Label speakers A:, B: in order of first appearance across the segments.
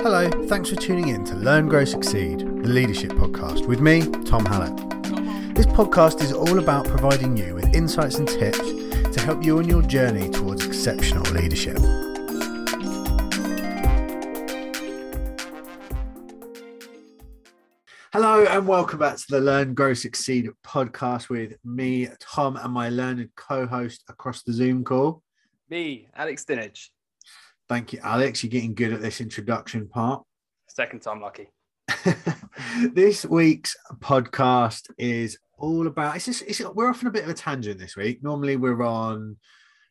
A: Hello, thanks for tuning in to Learn, Grow, Succeed, the leadership podcast with me, Tom Hallett. This podcast is all about providing you with insights and tips to help you on your journey towards exceptional leadership. Hello, and welcome back to the Learn, Grow, Succeed podcast with me, Tom, and my learned co host across the Zoom call.
B: Me, Alex Dinage.
A: Thank you, Alex. You're getting good at this introduction part.
B: Second time lucky.
A: this week's podcast is all about. It's just it's, we're off on a bit of a tangent this week. Normally we're on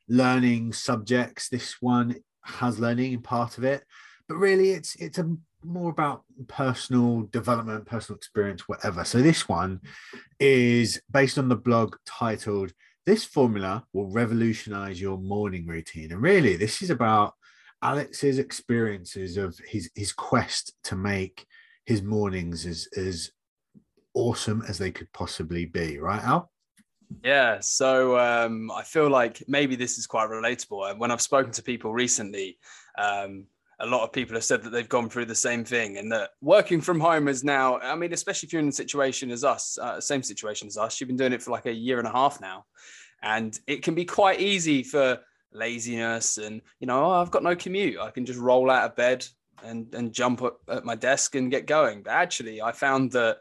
A: learning subjects. This one has learning in part of it, but really it's it's a more about personal development, personal experience, whatever. So this one is based on the blog titled "This Formula Will Revolutionize Your Morning Routine," and really this is about Alex's experiences of his his quest to make his mornings as as awesome as they could possibly be, right, Al?
B: Yeah, so um, I feel like maybe this is quite relatable. And when I've spoken to people recently, um, a lot of people have said that they've gone through the same thing, and that working from home is now. I mean, especially if you're in the situation as us, uh, same situation as us. You've been doing it for like a year and a half now, and it can be quite easy for laziness and you know oh, i've got no commute. I can just roll out of bed and and jump up at my desk and get going. But actually i found that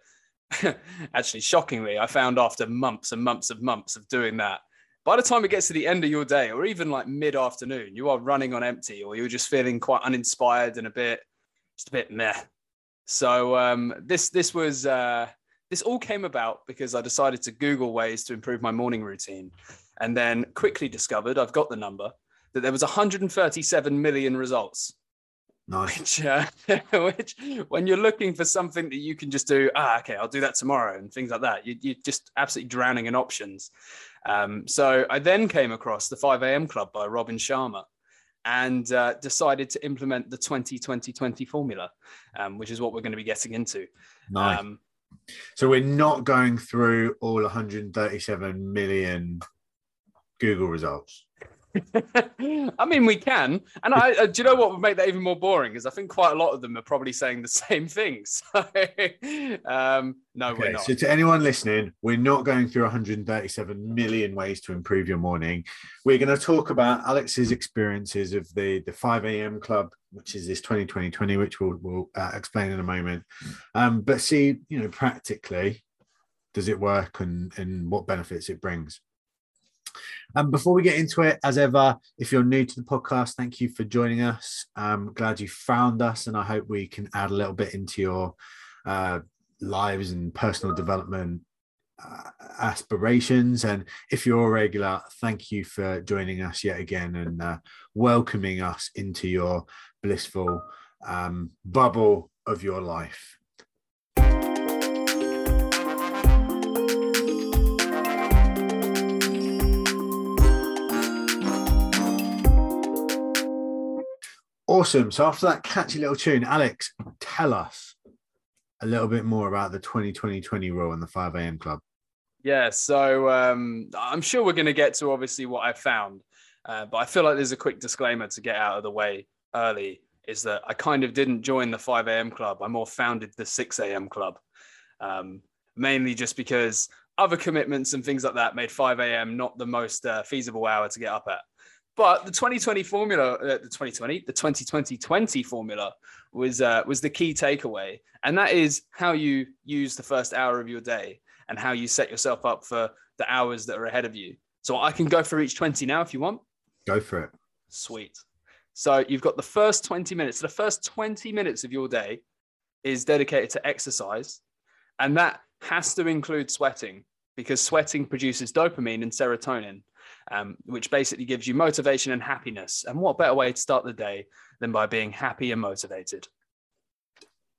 B: actually shockingly i found after months and months of months of doing that by the time it gets to the end of your day or even like mid-afternoon you are running on empty or you're just feeling quite uninspired and a bit just a bit meh. So um, this this was uh, this all came about because i decided to google ways to improve my morning routine and then quickly discovered I've got the number that there was 137 million results.
A: Nice.
B: Which, uh, which, when you're looking for something that you can just do, ah, okay, I'll do that tomorrow, and things like that, you, are just absolutely drowning in options. Um, so I then came across the 5 a.m. Club by Robin Sharma and uh, decided to implement the 20-20-20 formula, um, which is what we're going to be getting into.
A: Nice. Um, so we're not going through all 137 million Google results?
B: I mean, we can, and I uh, do you know what would make that even more boring is I think quite a lot of them are probably saying the same things. So, um, no, okay, we're not.
A: So, to anyone listening, we're not going through 137 million ways to improve your morning. We're going to talk about Alex's experiences of the the 5 a.m. club, which is this 2020, which we'll, we'll uh, explain in a moment. Um, but see, you know, practically, does it work, and and what benefits it brings. Um, before we get into it, as ever, if you're new to the podcast, thank you for joining us. I'm glad you found us, and I hope we can add a little bit into your uh, lives and personal development uh, aspirations. And if you're a regular, thank you for joining us yet again and uh, welcoming us into your blissful um, bubble of your life. Awesome. So after that catchy little tune, Alex, tell us a little bit more about the 2020 rule and the 5 a.m. club.
B: Yeah, so um, I'm sure we're going to get to obviously what I found, uh, but I feel like there's a quick disclaimer to get out of the way early is that I kind of didn't join the 5 a.m. club. I more founded the 6 a.m. club, um, mainly just because other commitments and things like that made 5 a.m. not the most uh, feasible hour to get up at. But the 2020 formula, uh, the 2020, the 2020 formula was uh, was the key takeaway, and that is how you use the first hour of your day and how you set yourself up for the hours that are ahead of you. So I can go for each 20 now if you want.
A: Go for it.
B: Sweet. So you've got the first 20 minutes. So the first 20 minutes of your day is dedicated to exercise, and that has to include sweating because sweating produces dopamine and serotonin um, which basically gives you motivation and happiness. And what better way to start the day than by being happy and motivated?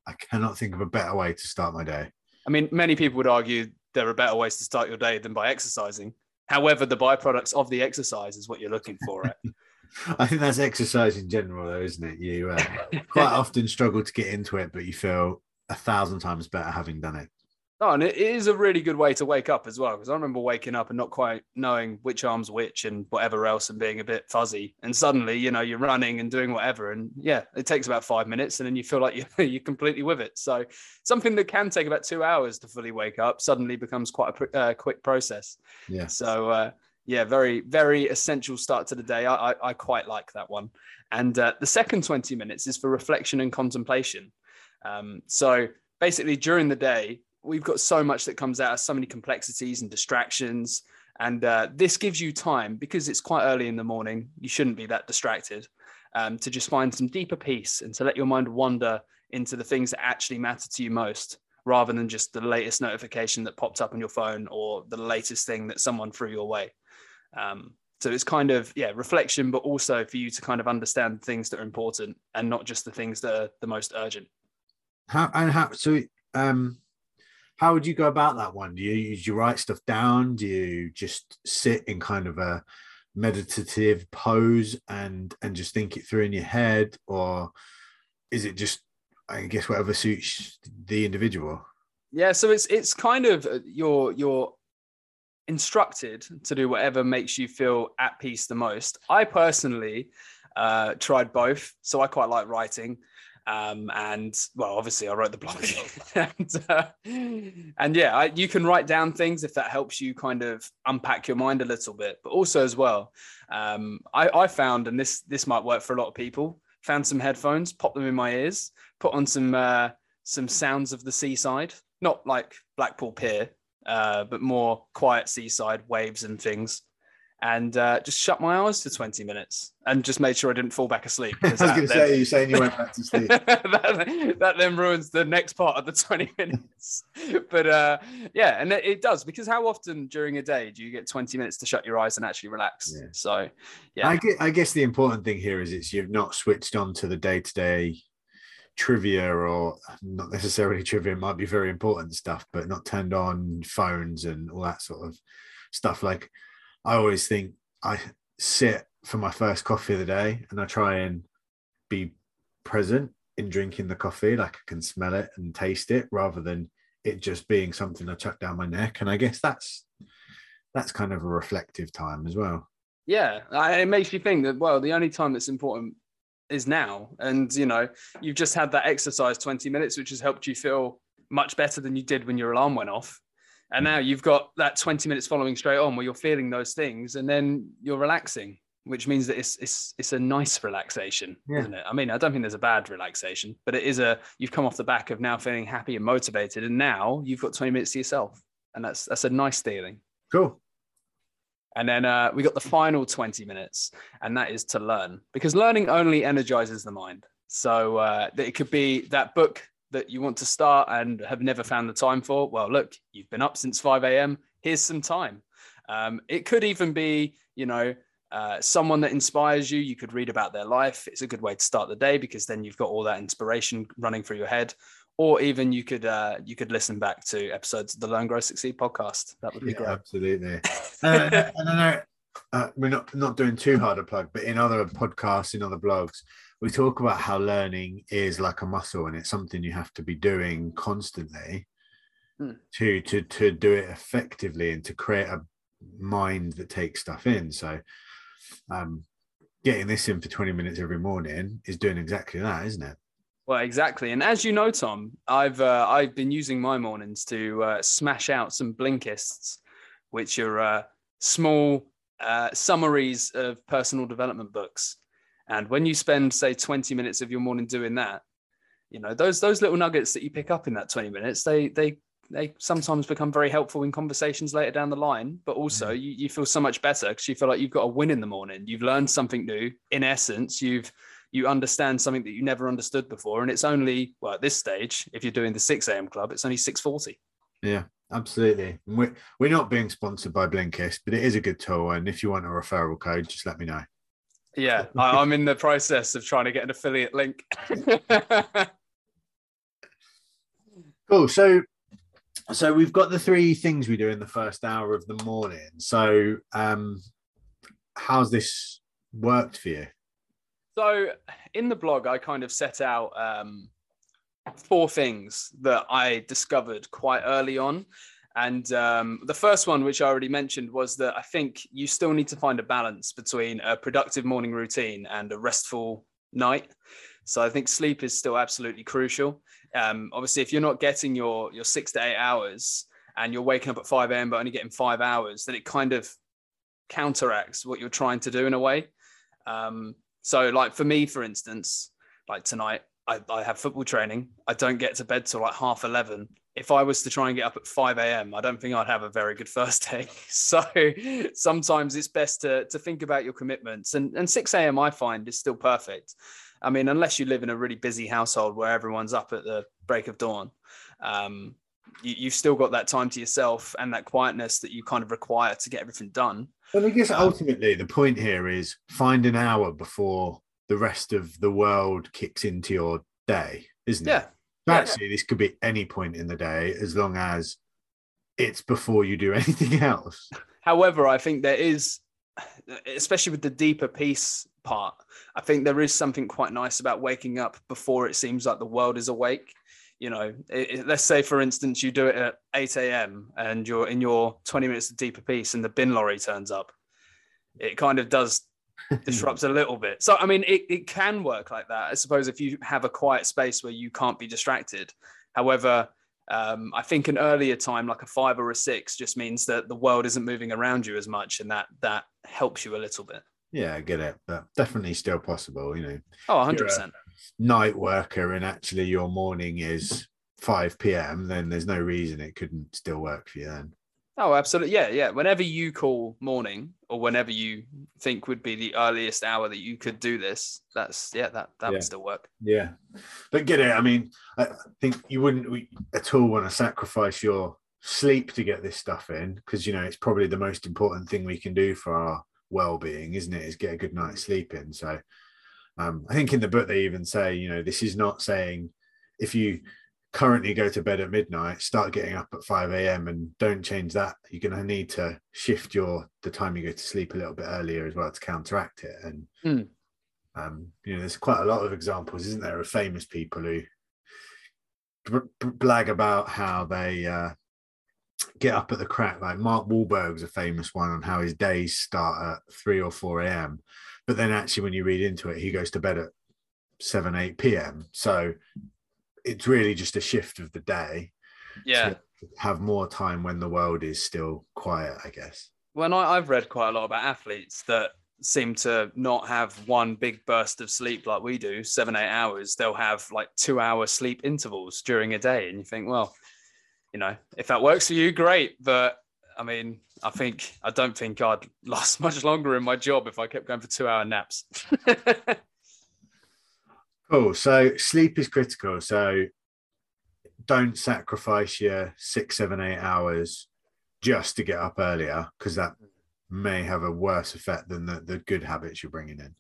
A: I cannot think of a better way to start my day.
B: I mean, many people would argue there are better ways to start your day than by exercising. However, the byproducts of the exercise is what you're looking for. Right?
A: I think that's exercise in general, though, isn't it? You uh, quite often struggle to get into it, but you feel a thousand times better having done it.
B: Oh, and it is a really good way to wake up as well. Because I remember waking up and not quite knowing which arm's which and whatever else and being a bit fuzzy. And suddenly, you know, you're running and doing whatever. And yeah, it takes about five minutes and then you feel like you're, you're completely with it. So something that can take about two hours to fully wake up suddenly becomes quite a uh, quick process.
A: Yeah.
B: So, uh, yeah, very, very essential start to the day. I, I, I quite like that one. And uh, the second 20 minutes is for reflection and contemplation. Um, so basically, during the day, we've got so much that comes out, of so many complexities and distractions. And uh, this gives you time because it's quite early in the morning. You shouldn't be that distracted um, to just find some deeper peace and to let your mind wander into the things that actually matter to you most rather than just the latest notification that popped up on your phone or the latest thing that someone threw your way. Um, so it's kind of yeah reflection, but also for you to kind of understand things that are important and not just the things that are the most urgent.
A: How and how so um how would you go about that one? Do you, do you write stuff down? Do you just sit in kind of a meditative pose and and just think it through in your head, or is it just I guess whatever suits the individual?
B: Yeah, so it's it's kind of uh, you're you're instructed to do whatever makes you feel at peace the most. I personally uh, tried both, so I quite like writing. Um, and well, obviously, I wrote the blog, and, uh, and yeah, I, you can write down things if that helps you kind of unpack your mind a little bit. But also, as well, um, I, I found, and this this might work for a lot of people. Found some headphones, pop them in my ears, put on some uh, some sounds of the seaside, not like Blackpool Pier, uh, but more quiet seaside waves and things and uh, just shut my eyes for 20 minutes and just made sure I didn't fall back asleep.
A: I was going to say, you saying you went back to sleep.
B: that, that, then ruins the next part of the 20 minutes. but uh, yeah, and it, it, does because how often during a day do you get 20 minutes to shut your eyes and actually relax? Yeah. So, yeah.
A: I guess, I guess the important thing here is it's you've not switched on to the day to day trivia or not necessarily trivia, it might be very important stuff, but not turned on phones and all that sort of stuff. Like, I always think I sit for my first coffee of the day and I try and be present in drinking the coffee, like I can smell it and taste it rather than it just being something I chuck down my neck. And I guess that's that's kind of a reflective time as well.
B: Yeah, it makes you think that well, the only time that's important is now, and you know, you've just had that exercise twenty minutes, which has helped you feel much better than you did when your alarm went off. And now you've got that 20 minutes following straight on where you're feeling those things and then you're relaxing, which means that it's it's it's a nice relaxation, yeah. isn't it? I mean, I don't think there's a bad relaxation, but it is a you've come off the back of now feeling happy and motivated, and now you've got 20 minutes to yourself. And that's that's a nice feeling.
A: Cool.
B: And then uh, we got the final 20 minutes, and that is to learn because learning only energizes the mind. So uh, it could be that book that you want to start and have never found the time for, well, look, you've been up since 5 a.m. Here's some time. Um, it could even be, you know, uh, someone that inspires you. You could read about their life. It's a good way to start the day because then you've got all that inspiration running through your head. Or even you could uh, you could listen back to episodes of the Learn Grow Succeed podcast. That would be yeah, great.
A: Absolutely. and, and I know uh, we're not not doing too hard a plug, but in other podcasts, in other blogs, we talk about how learning is like a muscle and it's something you have to be doing constantly hmm. to to to do it effectively and to create a mind that takes stuff in. So um getting this in for 20 minutes every morning is doing exactly that isn't it?
B: Well exactly. And as you know tom i've uh, i've been using my mornings to uh, smash out some blinkists which are uh, small uh, summaries of personal development books and when you spend, say, 20 minutes of your morning doing that, you know, those those little nuggets that you pick up in that 20 minutes, they they they sometimes become very helpful in conversations later down the line, but also mm. you, you feel so much better because you feel like you've got a win in the morning. You've learned something new. In essence, you've you understand something that you never understood before. And it's only well at this stage, if you're doing the 6 a.m. club, it's only 640.
A: Yeah, absolutely. We're, we're not being sponsored by Blinkist, but it is a good tool. And if you want a referral code, just let me know.
B: Yeah, I, am in the process of trying to get an affiliate link.
A: cool. So, so we've got the three things we do in the first hour of the morning. So, um, how's this worked for you?
B: So, in the blog, I kind of set out um, four things that I discovered quite early on. And um, the first one, which I already mentioned, was that I think you still need to find a balance between a productive morning routine and a restful night. So I think sleep is still absolutely crucial. Um, obviously, if you're not getting your your six to eight hours and you're waking up at 5 a.m. but only getting five hours, then it kind of counteracts what you're trying to do in a way. Um, so, like for me, for instance, like tonight, I, I have football training. I don't get to bed till like half 11. If I was to try and get up at 5 a.m., I don't think I'd have a very good first day. So sometimes it's best to, to think about your commitments. And, and 6 a.m., I find, is still perfect. I mean, unless you live in a really busy household where everyone's up at the break of dawn, um, you, have still got that time to yourself and that quietness that you kind of require to get everything done.
A: Well, I guess um, ultimately the point here is find an hour before the rest of the world kicks into your day, isn't
B: yeah.
A: it? Actually, this could be any point in the day as long as it's before you do anything else.
B: However, I think there is, especially with the deeper peace part, I think there is something quite nice about waking up before it seems like the world is awake. You know, it, it, let's say, for instance, you do it at 8 a.m. and you're in your 20 minutes of deeper peace and the bin lorry turns up. It kind of does disrupts a little bit. So, I mean, it, it can work like that. I suppose if you have a quiet space where you can't be distracted. However, um, I think an earlier time, like a five or a six, just means that the world isn't moving around you as much, and that that helps you a little bit.
A: Yeah, I get it, but definitely still possible. You know,
B: oh, 100 percent.
A: Night worker, and actually your morning is 5 p.m. Then there's no reason it couldn't still work for you then.
B: Oh, absolutely. Yeah, yeah. Whenever you call morning or whenever you think would be the earliest hour that you could do this, that's yeah, that that yeah. would still work.
A: Yeah. But get it. I mean, I think you wouldn't at all want to sacrifice your sleep to get this stuff in because you know it's probably the most important thing we can do for our well-being, isn't it? Is get a good night's sleep in. So um, I think in the book they even say, you know, this is not saying if you currently go to bed at midnight, start getting up at 5 a.m. and don't change that. You're going to need to shift your the time you go to sleep a little bit earlier as well to counteract it. And mm. um, you know, there's quite a lot of examples, isn't there, of famous people who blag about how they uh, get up at the crack. Like Mark Wahlberg's a famous one on how his days start at 3 or 4 a.m. But then actually, when you read into it, he goes to bed at 7, 8 p.m. So it's really just a shift of the day.
B: Yeah.
A: have more time when the world is still quiet, I guess.
B: Well, I, I've read quite a lot about athletes that seem to not have one big burst of sleep like we do, seven, eight hours. They'll have like two hour sleep intervals during a day. And you think, well, you know, if that works for you, great. But I mean, I think I don't think I'd last much longer in my job if I kept going for two hour naps.
A: Cool. So sleep is critical. So don't sacrifice your six, seven, eight hours just to get up earlier because that may have a worse effect than the, the good habits you're bringing in.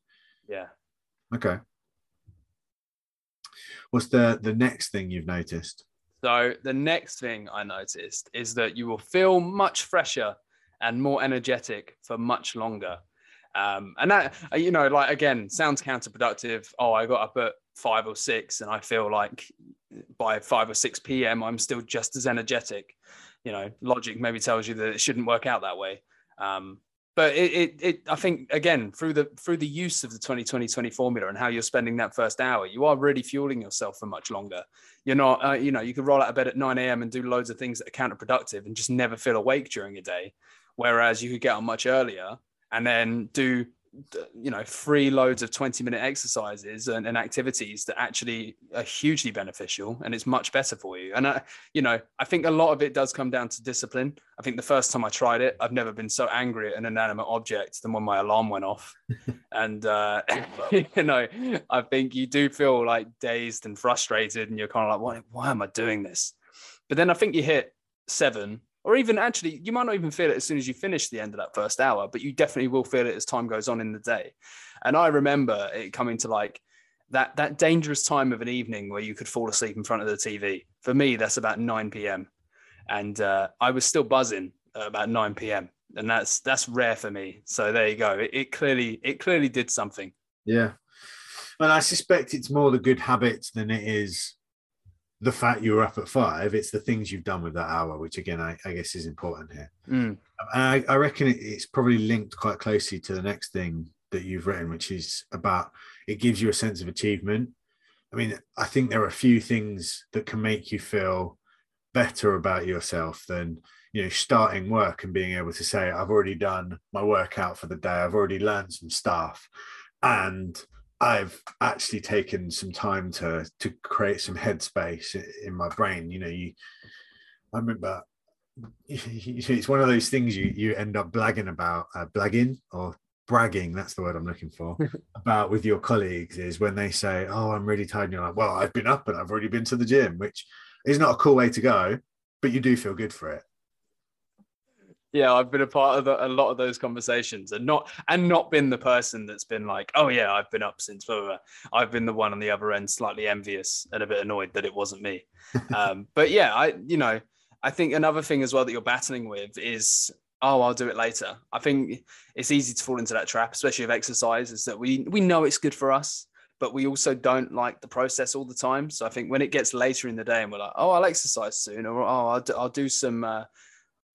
B: Yeah.
A: Okay. What's the the next thing you've noticed?
B: So the next thing I noticed is that you will feel much fresher and more energetic for much longer. Um, and that, uh, you know, like again, sounds counterproductive. Oh, I got up at five or six, and I feel like by five or six p.m. I'm still just as energetic. You know, logic maybe tells you that it shouldn't work out that way. Um, but it, it, it, I think again through the through the use of the 20-20-20 formula and how you're spending that first hour, you are really fueling yourself for much longer. You're not, uh, you know, you could roll out of bed at 9 a.m. and do loads of things that are counterproductive and just never feel awake during a day. Whereas you could get on much earlier and then do you know free loads of 20 minute exercises and, and, activities that actually are hugely beneficial and it's much better for you. And I, you know i think a lot of it does come down to discipline. I think the first time i tried it i've never been so angry at an inanimate object than when my alarm went off. And uh, you know i think you do feel like dazed and frustrated and you're kind of like why, why am i doing this? But then i think you hit seven or even actually you might not even feel it as soon as you finish the end of that first hour but you definitely will feel it as time goes on in the day. And i remember it coming to like that that dangerous time of an evening where you could fall asleep in front of the tv for me that's about 9 p.m and uh, i was still buzzing about 9 p.m and that's that's rare for me. So there you go. It, it clearly it clearly did something.
A: Yeah. And i suspect it's more the good habits than it is the fact you were up at five. It's the things you've done with that hour, which again, I, I guess is important here.
B: Mm.
A: And I, I reckon it, it's probably linked quite closely to the next thing that you've written, which is about it gives you a sense of achievement. I mean, I think there are a few things that can make you feel better about yourself than you know starting work and being able to say i've already done my workout for the day i've already learned some stuff and i've actually taken some time to to create some headspace in my brain you know you i remember it's one of those things you you end up blagging about uh, blagging or bragging that's the word i'm looking for about with your colleagues is when they say oh i'm really tired and you're like well i've been up and i've already been to the gym which is not a cool way to go but you do feel good for it
B: yeah i've been a part of the, a lot of those conversations and not and not been the person that's been like oh yeah i've been up since blah, blah, blah. i've been the one on the other end slightly envious and a bit annoyed that it wasn't me. Um, but yeah i you know i think another thing as well that you're battling with is oh i'll do it later. I think it's easy to fall into that trap especially with exercise is that we we know it's good for us but we also don't like the process all the time. So i think when it gets later in the day and we're like oh i'll exercise soon or oh i'll do, I'll do some uh,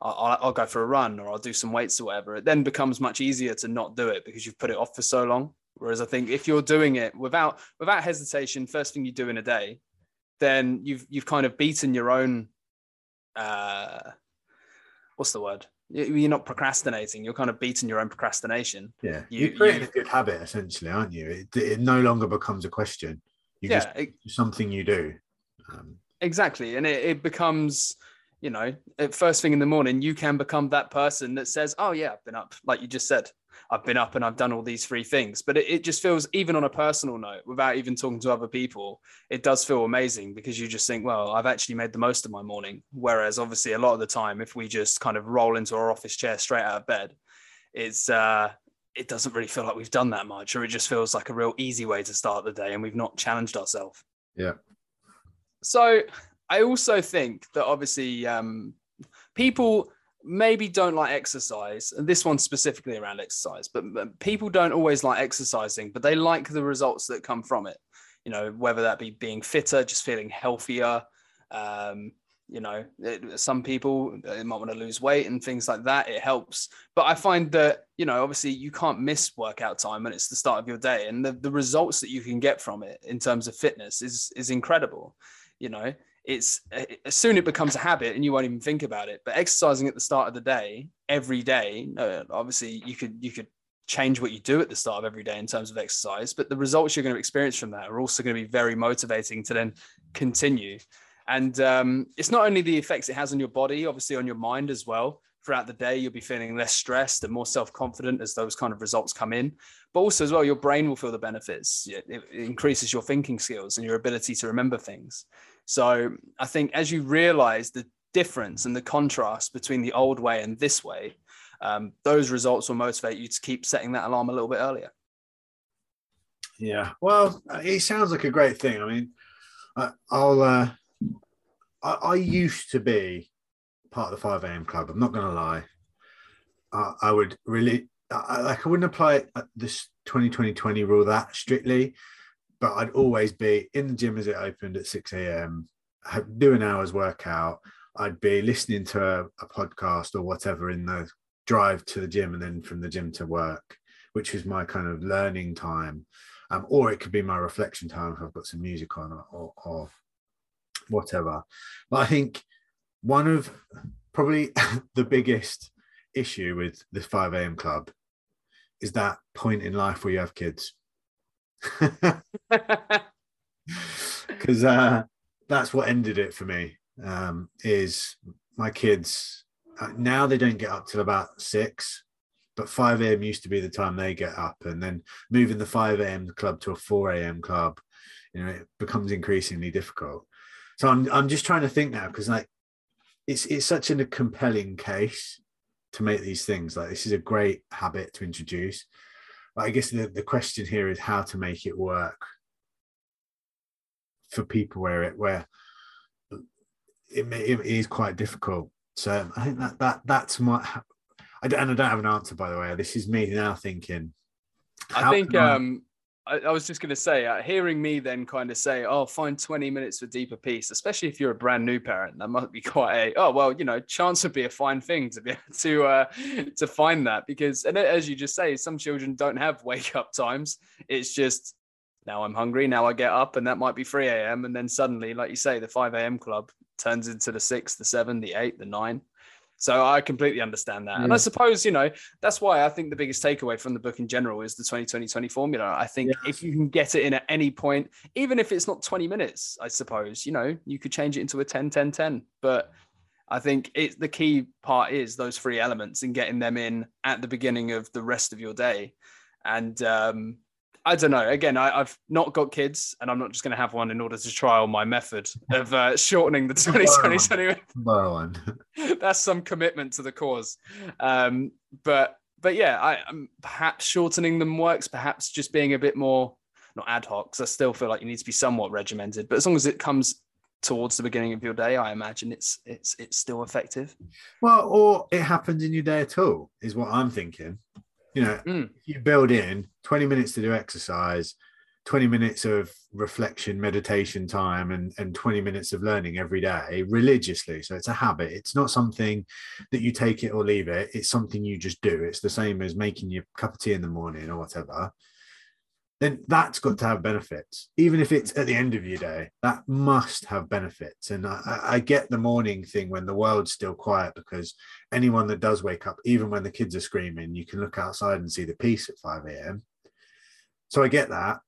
B: I'll, I'll, go for a run or I'll do some weights or whatever. It then becomes much easier to not do it because you've put it off for so long. Whereas I think if you're doing it without without hesitation, first thing you do in a day, then you've you've kind of beaten your own. Uh, what's the word? You're not procrastinating. You're kind of beating your own procrastination.
A: Yeah, you, are creating you, a good habit essentially, aren't you? It, it no longer becomes a question. You yeah, just it, something you do.
B: Um, exactly, and it, it becomes you know, first thing in the morning, you can become that person that says, Oh, yeah, I've been up, like you just said, I've been up and I've done all these three things. But it, it, just feels, even on a personal note, without even talking to other people, it does feel amazing because you just think, Well, I've actually made the most of my morning. Whereas, obviously, a lot of the time, if we just kind of roll into our office chair straight out of bed, it's, uh, it doesn't really feel like we've done that much, or it just feels like a real easy way to start the day and we've not challenged ourselves.
A: Yeah.
B: So I also think that obviously um, people maybe don't like exercise, and this one's specifically around exercise, but, people don't always like exercising, but they like the results that come from it. You know, whether that be being fitter, just feeling healthier. Um, you know, it, some people they might want to lose weight and things like that. It helps, but I find that you know, obviously, you can't miss workout time and it's the start of your day, and the, the results that you can get from it in terms of fitness is is incredible. You know, it's as soon it becomes a habit and you won't even think about it. But exercising at the start of the day every day uh, obviously you could you could change what you do at the start of every day in terms of exercise but the results you're going to experience from that are also going to be very motivating to then continue. And um, it's not only the effects it has on your body obviously on your mind as well. Throughout the day you'll be feeling less stressed and more self-confident as those kind of results come in. But also as well your brain will feel the benefits. It, it increases your thinking skills and your ability to remember things so I think as you realize the difference and the contrast between the old way and this way, um, those results will motivate you to keep setting that alarm a little bit earlier.
A: Yeah, well, it sounds like a great thing. I mean, I, will uh, I, I, used to be part of the 5 a.m. club. I'm not going to lie. Uh, I would really, I, like, I wouldn't apply this 2020 rule that strictly but I'd always be in the gym as it opened at 6 a.m., do an hour's workout. I'd be listening to a, a, podcast or whatever in the drive to the gym and then from the gym to work, which is my kind of learning time. Um, or it could be my reflection time if I've got some music on or, or, or whatever. But I think one of probably the biggest issue with the 5 a.m. club is that point in life where you have kids because uh, that's what ended it for me. Um, is my kids uh, now they don't get up till about six, but 5 a.m. used to be the time they get up, and then moving the 5 a.m. club to a 4 a.m. club, you know, it becomes increasingly difficult. So I'm I'm just trying to think now because like it's it's such a compelling case to make these things like this is a great habit to introduce I guess the, the question here is how to make it work for people where it where it, it is quite difficult. So I think that that that's my I don't, and I don't have an answer by the way. This is me now thinking.
B: I think um I, I was just going to say, uh, hearing me then kind of say, "Oh, find 20 minutes for deeper peace," especially if you're a brand new parent, that might be quite a oh well, you know, chance would be a fine thing to be to uh, to find that because, and as you just say, some children don't have wake up times. It's just now I'm hungry, now I get up, and that might be 3 a.m. And then suddenly, like you say, the 5 a.m. club turns into the six, the seven, the eight, the nine. So I completely understand that. Yeah. And I suppose, you know, that's why I think the biggest takeaway from the book in general is the 2020 formula. I think yeah. if you can get it in at any point, even if it's not 20 minutes, I suppose, you know, you could change it into a 10, 10, 10. But I think it's the key part is those three elements and getting them in at the beginning of the rest of your day. And um, I don't know. Again, I, have not got kids, and I'm not just going to have one in order to trial my method of uh, shortening the 2020.
A: one.
B: That's some commitment to the cause. Um, but but yeah, I, um, perhaps shortening them works. Perhaps just being a bit more not ad hoc, because I still feel like you need to be somewhat regimented. But as long as it comes towards the beginning of your day, I imagine it's it's it's still effective.
A: Well, or it happens in your day at all, is what I'm thinking. You know, mm. you build in 20 minutes to do exercise, 20 minutes of reflection, meditation time, and, and 20 minutes of learning every day religiously. So it's a habit. It's not something that you take it or leave it. It's something you just do. It's the same as making your cup of tea in the morning or whatever then that's got to have benefits. Even if it's at the end of your day, that must have benefits. And I, I, get the morning thing when the world's still quiet because anyone that does wake up, even when the kids are screaming, you can look outside and see the peace at 5 a.m. So I get that.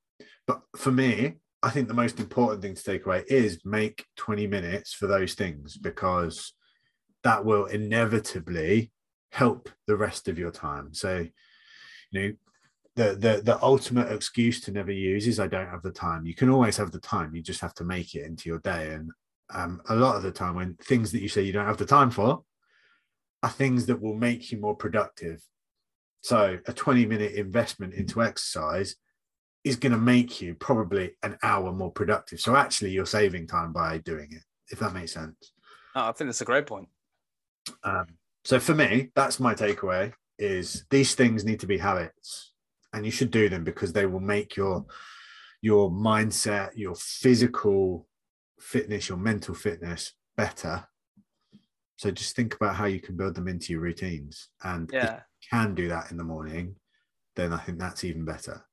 A: But for me, I think the most important thing to take away is make 20 minutes for those things because that will inevitably help the rest of your time. So, you know, the the the ultimate excuse to never use is I don't have the time. You can always have the time. You just have to make it into your day. And um, a lot of the time, when things that you say you don't have the time for are things that will make you more productive. So a 20 minute investment into exercise is going to make you probably an hour more productive. So actually, you're saving time by doing it, if that makes sense.
B: Oh, I think that's a great point.
A: Um, so for me, that's my takeaway: is these things need to be habits and you should do them because they will make your your mindset your physical fitness your mental fitness better. So just think about how you can build them into your routines. And yeah. if you can do that in the morning then i think that's even better.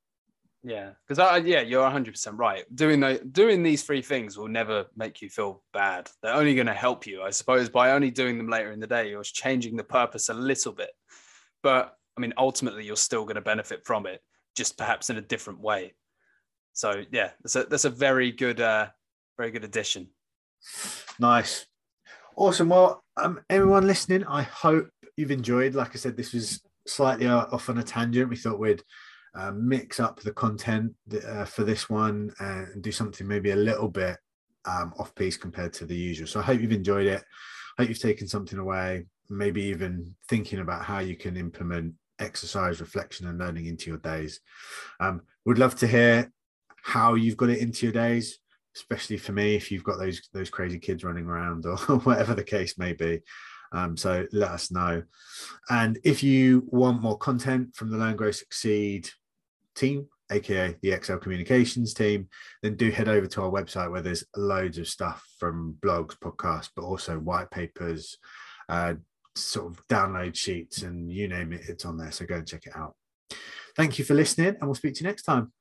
B: Yeah because i yeah you're 100% right. Doing the, doing these three things will never make you feel bad. They're only going to help you i suppose by only doing them later in the day you're changing the purpose a little bit. But I mean, ultimately, you're still going to benefit from it, just perhaps in a different way. So yeah, that's a that's a very good, uh, very good addition.
A: Nice, awesome. Well, um, everyone listening, I hope you've enjoyed. Like I said, this was slightly off on a tangent. We thought we'd uh, mix up the content uh, for this one and do something maybe a little bit um, off piece compared to the usual. So I hope you've enjoyed it. I hope you've taken something away. Maybe even thinking about how you can implement exercise, reflection, and learning into your days. Um, would love to hear how you've got it into your days, especially for me if you've got those those crazy kids running around or whatever the case may be. Um, so let us know. And if you want more content from the Learn Grow Succeed team, aka the Excel Communications team, then do head over to our website where there's loads of stuff from blogs, podcasts, but also white papers, uh, sort of download sheets and you name it, it's on there. So go and check it out. Thank you for listening, and we'll speak to you next time.